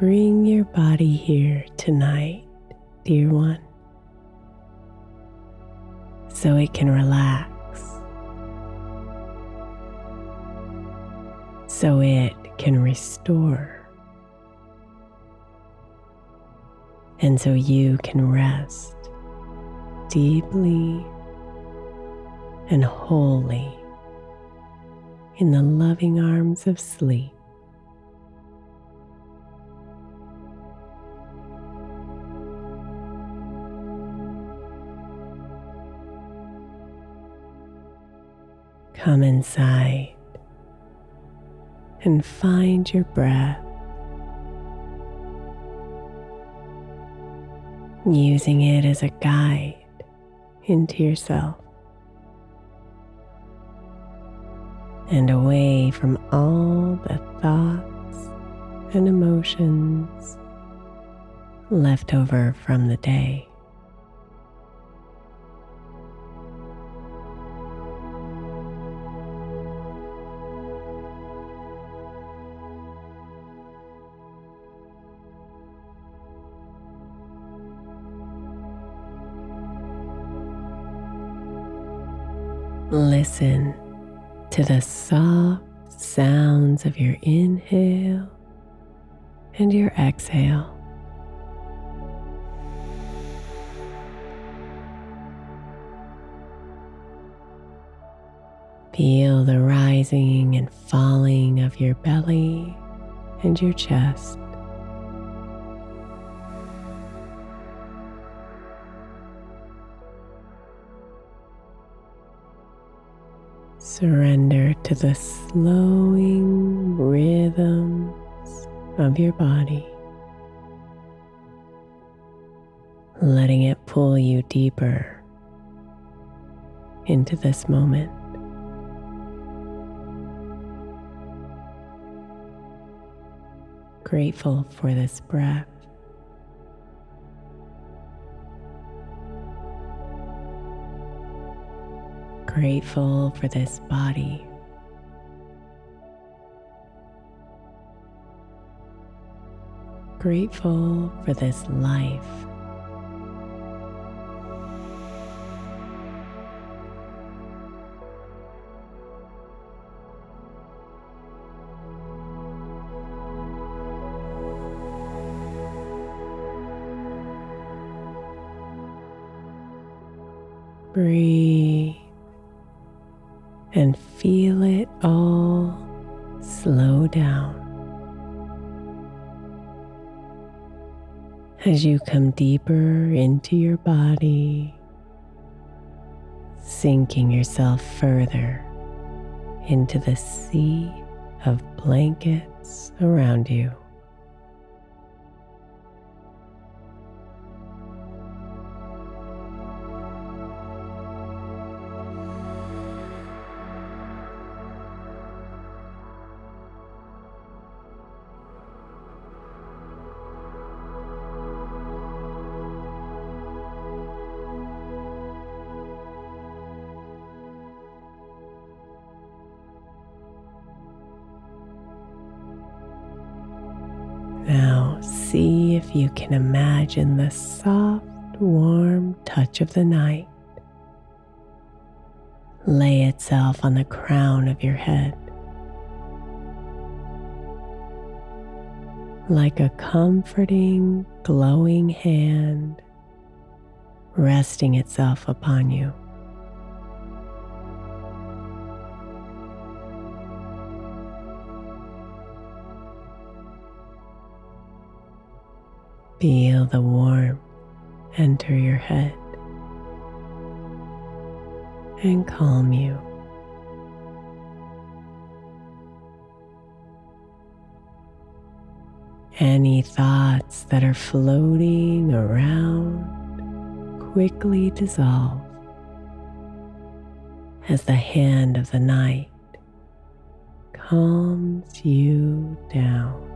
Bring your body here tonight, dear one, so it can relax, so it can restore, and so you can rest deeply and wholly in the loving arms of sleep. Come inside and find your breath. Using it as a guide into yourself and away from all the thoughts and emotions left over from the day. Listen to the soft sounds of your inhale and your exhale. Feel the rising and falling of your belly and your chest. Surrender to the slowing rhythms of your body, letting it pull you deeper into this moment. Grateful for this breath. Grateful for this body. Grateful for this life. Breathe and feel it all slow down. As you come deeper into your body, sinking yourself further into the sea of blankets around you. Now, see if you can imagine the soft, warm touch of the night lay itself on the crown of your head. Like a comforting, glowing hand resting itself upon you. Feel the warmth enter your head and calm you. Any thoughts that are floating around quickly dissolve as the hand of the night calms you down.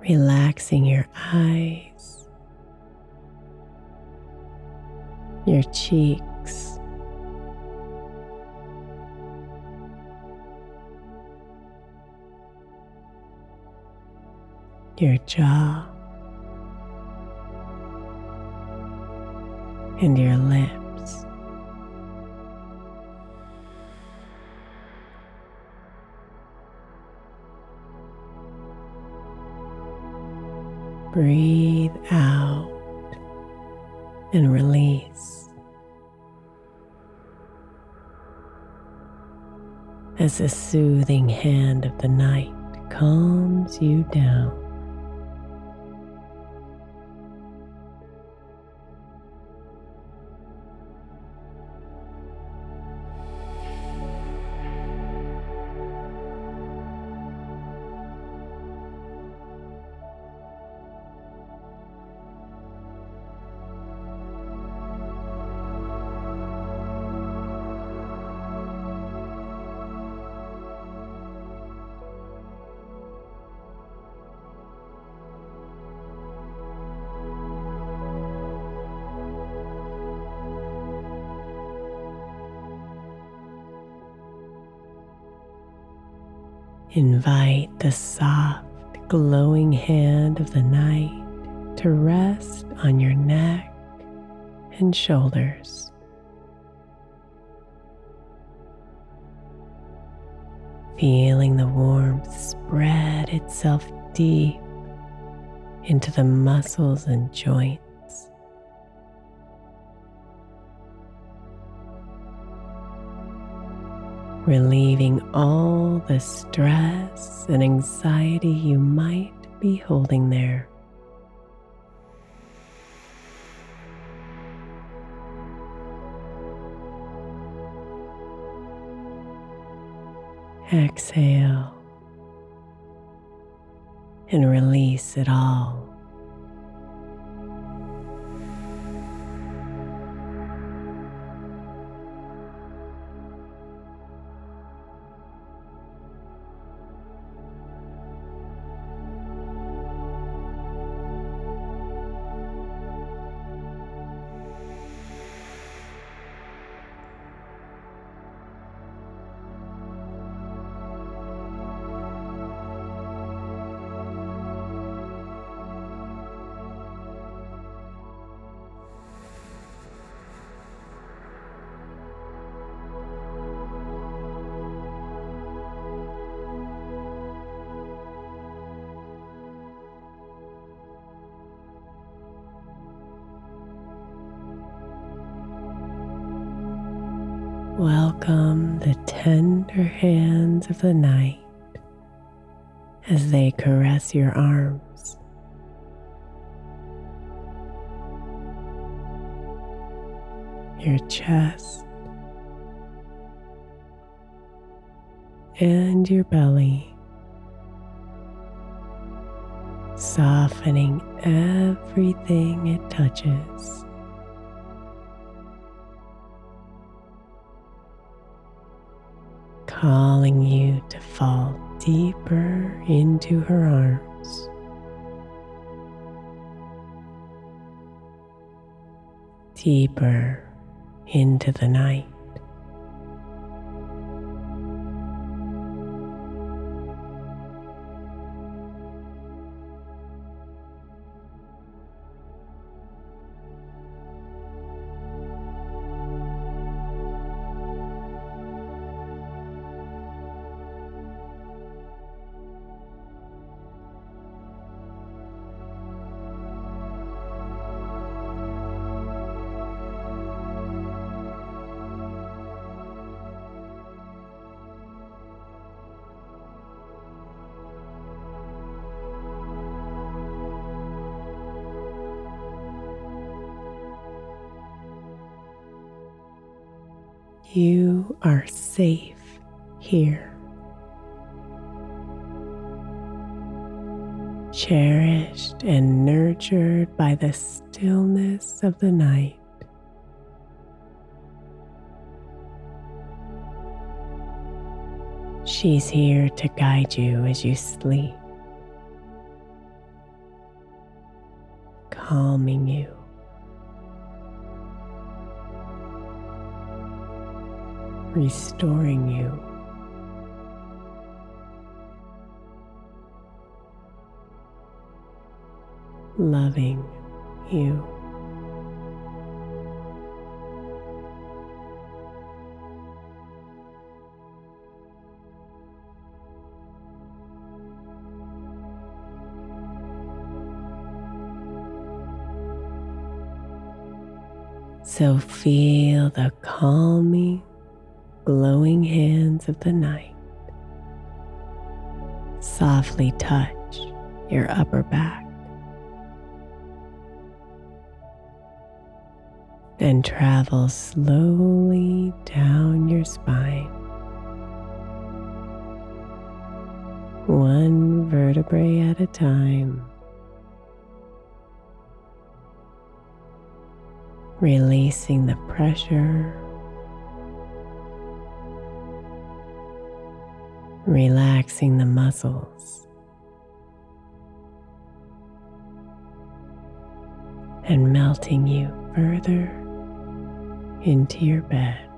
Relaxing your eyes, your cheeks. Your jaw. and your lips. Breathe out and release as the soothing hand of the night calms you down. Invite the soft, glowing hand of the night to rest on your neck and shoulders. Feeling the warmth spread itself deep into the muscles and joints. Relieving all the stress and anxiety you might be holding there. Exhale and release it all. Welcome the tender hands of the night as they caress your arms. Your chest and your belly, softening everything it touches. Calling you to fall deeper into her arms. Deeper into the night. You are safe here. Cherished and nurtured by the stillness of the night. She's here to guide you as you sleep, calming you. Restoring you. Loving you. So feel the calming glowing hands of the night softly touch your upper back and travel slowly down your spine. One vertebrae at a time. Releasing the pressure relaxing the muscles and melting you further into your bed.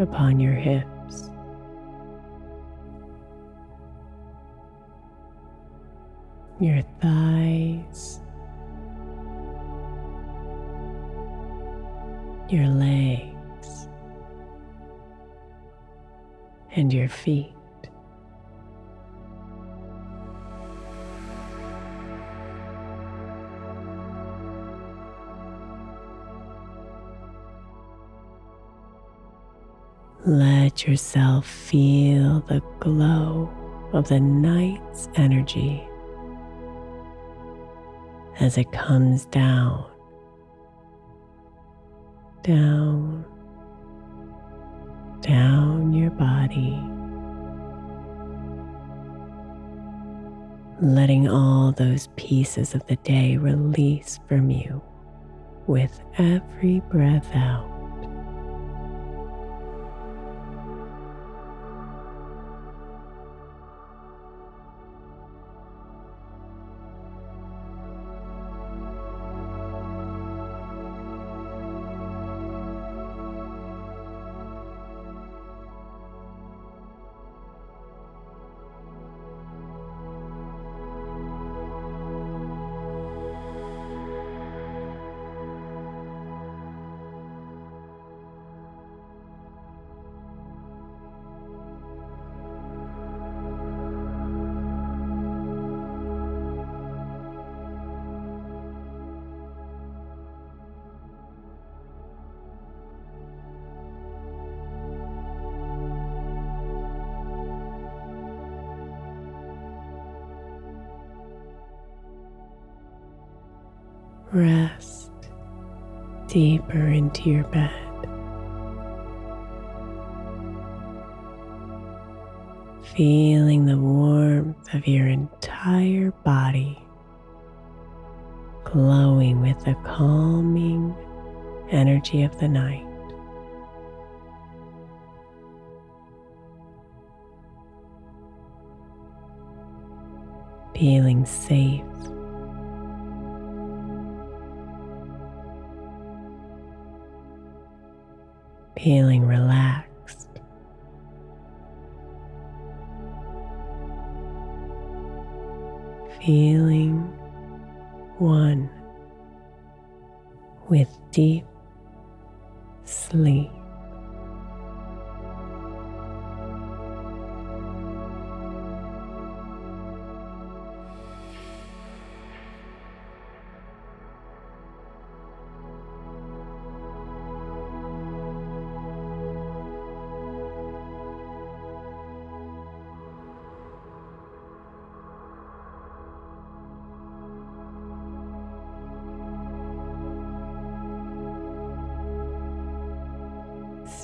Upon your hips. Your thighs, your legs, and your feet. Let yourself feel the glow of the night's energy as it comes down, down, down your body, letting all those pieces of the day release from you with every breath out. Rest deeper into your bed. Feeling the warmth of your entire body glowing with the calming energy of the night. Feeling safe feeling relaxed. Feeling one with deep sleep.